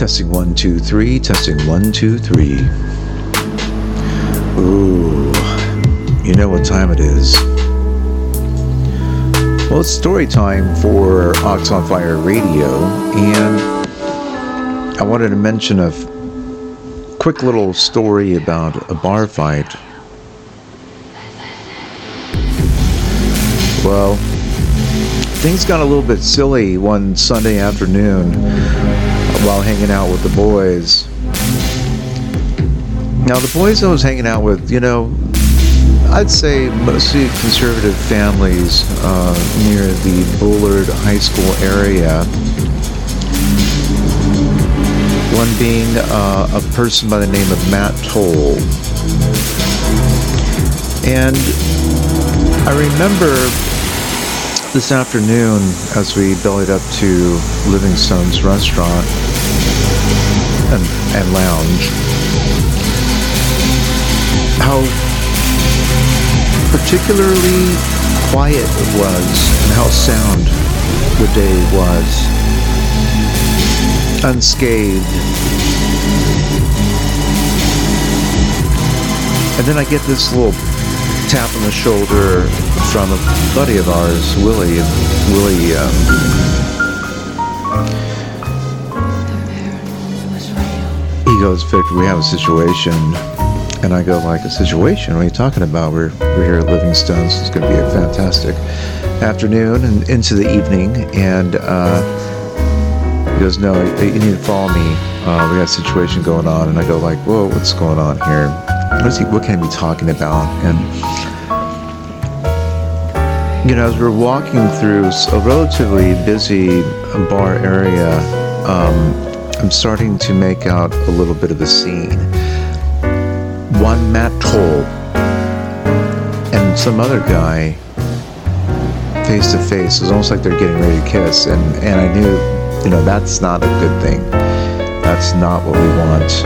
Testing one, two, three. Testing one, two, three. Ooh, you know what time it is. Well, it's story time for Ox on Fire Radio, and I wanted to mention a quick little story about a bar fight Well, things got a little bit silly one Sunday afternoon while hanging out with the boys. Now, the boys I was hanging out with, you know, I'd say mostly conservative families uh, near the Bullard High School area. One being uh, a person by the name of Matt Toll. And I remember this afternoon as we bellied up to Livingstone's restaurant and, and lounge, how particularly quiet it was and how sound the day was. Unscathed. And then I get this little tap on the shoulder from a buddy of ours, Willie. Willie, um, he goes, Victor, we have a situation. And I go, like, a situation? What are you talking about? We're, we're here at Livingstone, so it's going to be a fantastic afternoon and into the evening. And uh, he goes, no, you need to follow me. Uh, we got a situation going on. And I go, like, whoa, what's going on here? What, is he, what can he be talking about? And you know, as we're walking through a relatively busy bar area, um, I'm starting to make out a little bit of a scene. One Matt Toll and some other guy face to face. It's almost like they're getting ready to kiss, and, and I knew, you know, that's not a good thing. That's not what we want.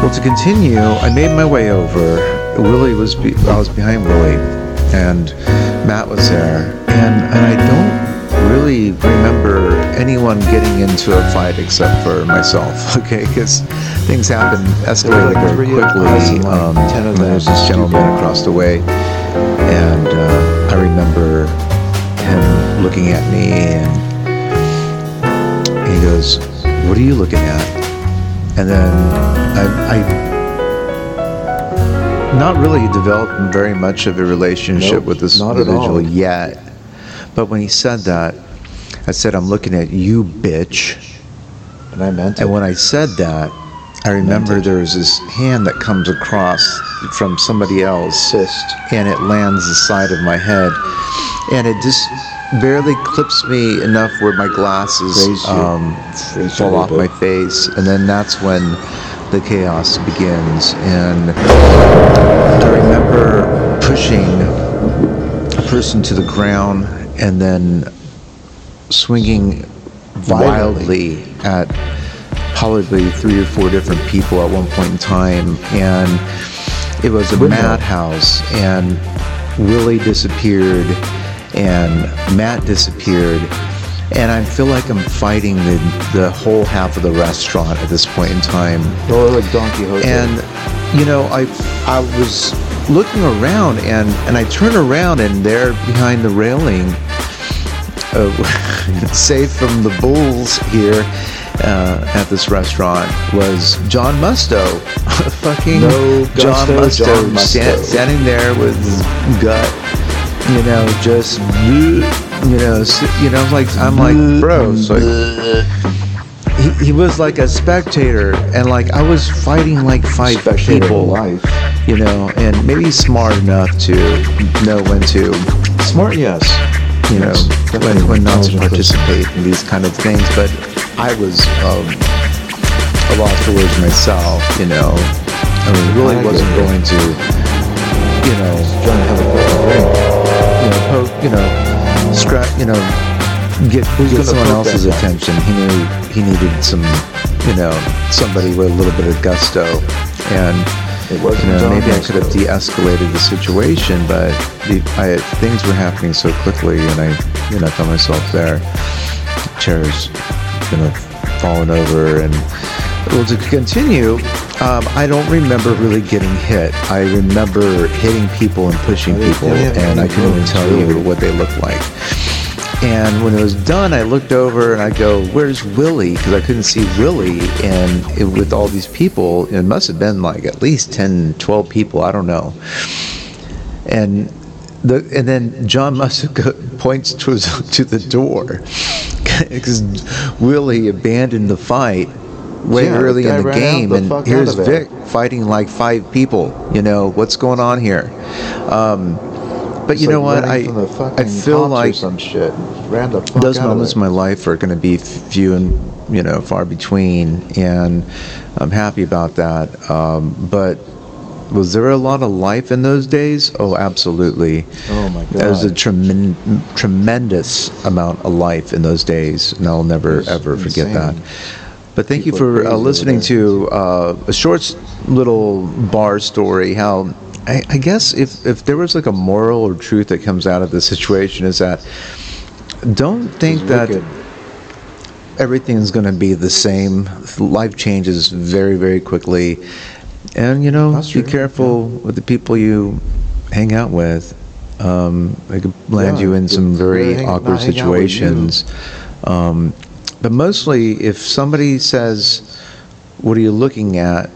Well, to continue, I made my way over. Willie was, be- I was behind Willie and Matt was there, and and I don't really remember anyone getting into a fight except for myself. Okay, because things happen escalated very quickly. Um, and there was this gentleman across the way, and uh, I remember him looking at me, and he goes, "What are you looking at?" And then I. I not really developed very much of a relationship Nope, with this individual yet. But when he said that, I said, I'm looking at you, bitch. And I meant it. And when I said that, I remember there was this hand that comes across from somebody else, and it lands the side of my head. And it just barely clips me enough where my glasses um, fall off my face. And then that's when the chaos begins. And I remember pushing a person to the ground and then swinging wildly at probably three or four different people at one point in time. And it was a madhouse. And Willie disappeared and Matt disappeared. And I feel like I'm fighting the, the whole half of the restaurant at this point in time. Or like Don Quixote. And you know, I I was looking around and and I turn around and there behind the railing, uh, safe from the bulls here uh, at this restaurant was John Musto, fucking No John gusto, Musto, John Musto. sta- standing there with his gut, you know, just you know, s- you know, like I'm like, bro, it's like he, he was like a spectator and like I was fighting like five Spectator people life. you know and maybe smart enough to know when to Smart, yes. you know Yes, when, when not to participate in these kind of things but I was um, a lost for words myself you know I mean really I wasn't going to you know Trying to have a drink. you know poke you know scrap you know get get someone else's attention. He knew he needed some you know somebody with a little bit of gusto. And you know maybe I could have de-escalated the situation but the, I, things were happening so quickly and I you know found myself there. Chairs gonna falling over. And well, to continue, um, I don't remember really getting hit. I remember hitting people and pushing people, and I couldn't even tell you what they looked like. And when it was done, I looked over and I go, "Where's Willie?" Because I couldn't see Willie, and it, with all these people, it must have been like at least 10, 12 people. I don't know. And the and then John Musk go- points towards to the door because Willie abandoned the fight way Yeah, early in the game, the and here's. Vic fighting like five people. You know what's going on here? Um, but It's you know like what? I I feel like some shit. Ran the fuck those moments in my life are going to be few and you know far between, and I'm happy about that. Um, but was there a lot of life in those days? Oh, absolutely. Oh my God. There was a tremen- tremendous amount of life in those days, and I'll never ever forget that. But thank you People are for uh, listening to uh, a short little bar story. How I, I guess if if there was like a moral or truth that comes out of this situation is that don't think that wicked. everything's going to be the same. Life changes very very quickly, and you know That's be true, careful with the people you hang out with. Um, it could land Yeah, you in some very awkward not hang out with you. situations. Um, but mostly, if somebody says, "What are you looking at?"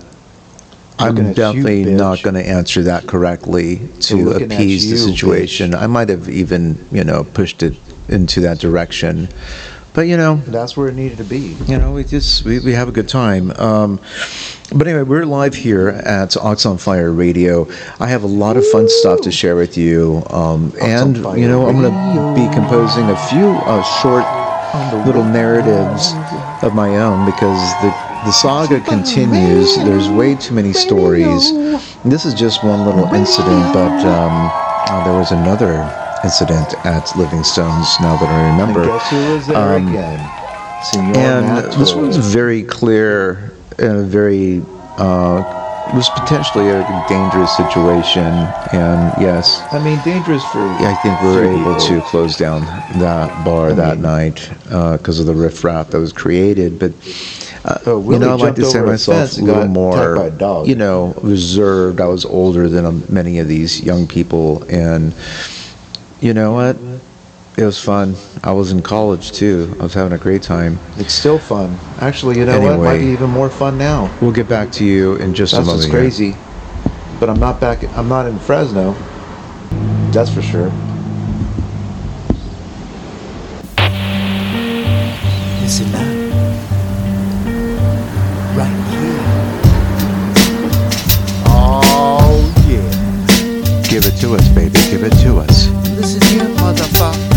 I'm Looking at you, definitely not going to answer that correctly to appease the you, situation. I might have even, you know, pushed it into that direction. But you know, That's where it needed to be. you know, we just we, we have a good time. Um, but anyway, we're live here at Ox on Fire Radio. I have a lot of fun stuff to share with you, um, and you know, I'm going to be composing a few uh, short little narratives of my own because the the saga continues. There's way too many stories. This is just one little incident, but um, uh, there was another incident at Livingstone's. Now that I remember. Um, And this one's very clear and very uh, was potentially a dangerous situation. And yes, I mean, dangerous for. I think we were able to close down that bar that mean- night because of the riffraff that was created. But uh, Oh, you know, I like to say myself a little more, a dog. you know, reserved. I was older than many of these young people, and you know what? It was fun. I was in college too. I was having a great time. It's still fun. Actually, you know what? It might be even more fun now. We'll get back to you in just That's a moment. what's here. crazy. But I'm not back. I'm not in Fresno. That's for sure. Listen up. Right here. Oh, yeah. Give it to us, baby. Give it to us. Listen here, motherfucker.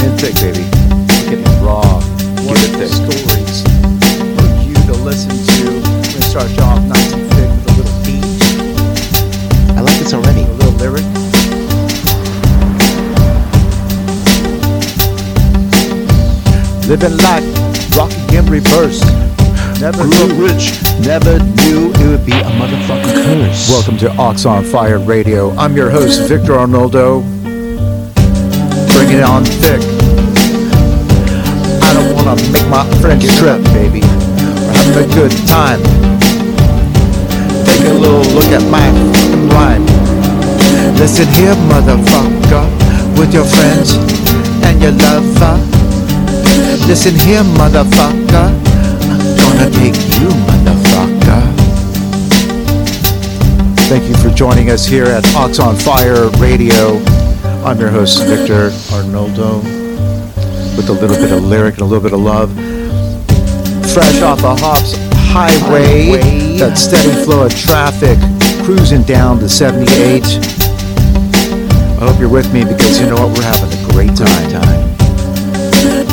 Bring it thick, baby. Getting raw, wonderful stories for you to listen to. We're gonna start you off nice and thick with a little beat, I like this already. a little lyric. Living life, rocking in reverse. Never Grew rich, never knew it would be a motherfucking curse. Welcome to Ox on Fire Radio. I'm your host, Victor Arnoldo. Bring it on thick. I don't want to make my friends trip, baby. We're having a good time. Take a little look at my rhyme. Listen here, motherfucker, with your friends and your lover. Listen here, motherfucker. I'm gonna take you, motherfucker. Thank you for joining us here at Ox on Fire Radio. I'm your host, Victor Arnoldo, with a little bit of lyric and a little bit of love. Fresh off the Hops Highway, Highway. that steady flow of traffic, cruising down to 78. I hope you're with me because you know what? We're having a great time.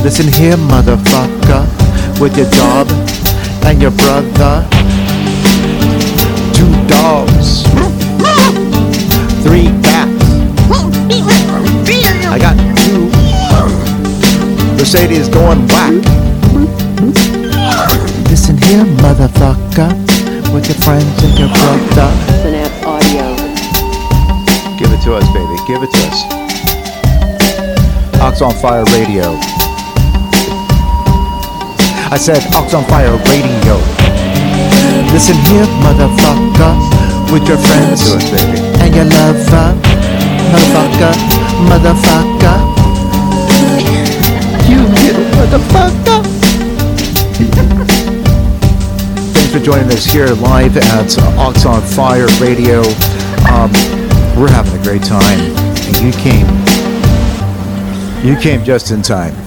Listen here, motherfucker, with your job and your brother. Two dogs, Mercedes going whack. Listen here, motherfucker, with your friends and your brother. Synapse Audio. Give it to us, baby. Give it to us. Ox on Fire Radio. I said Ox on Fire Radio. Listen here, motherfucker, with your friends us, baby. and your lover. Motherfucker, motherfucker. You little motherfucker. Thanks for joining us here live at Ox on Fire Radio. Um, we're having a great time, and you came. You came just in time.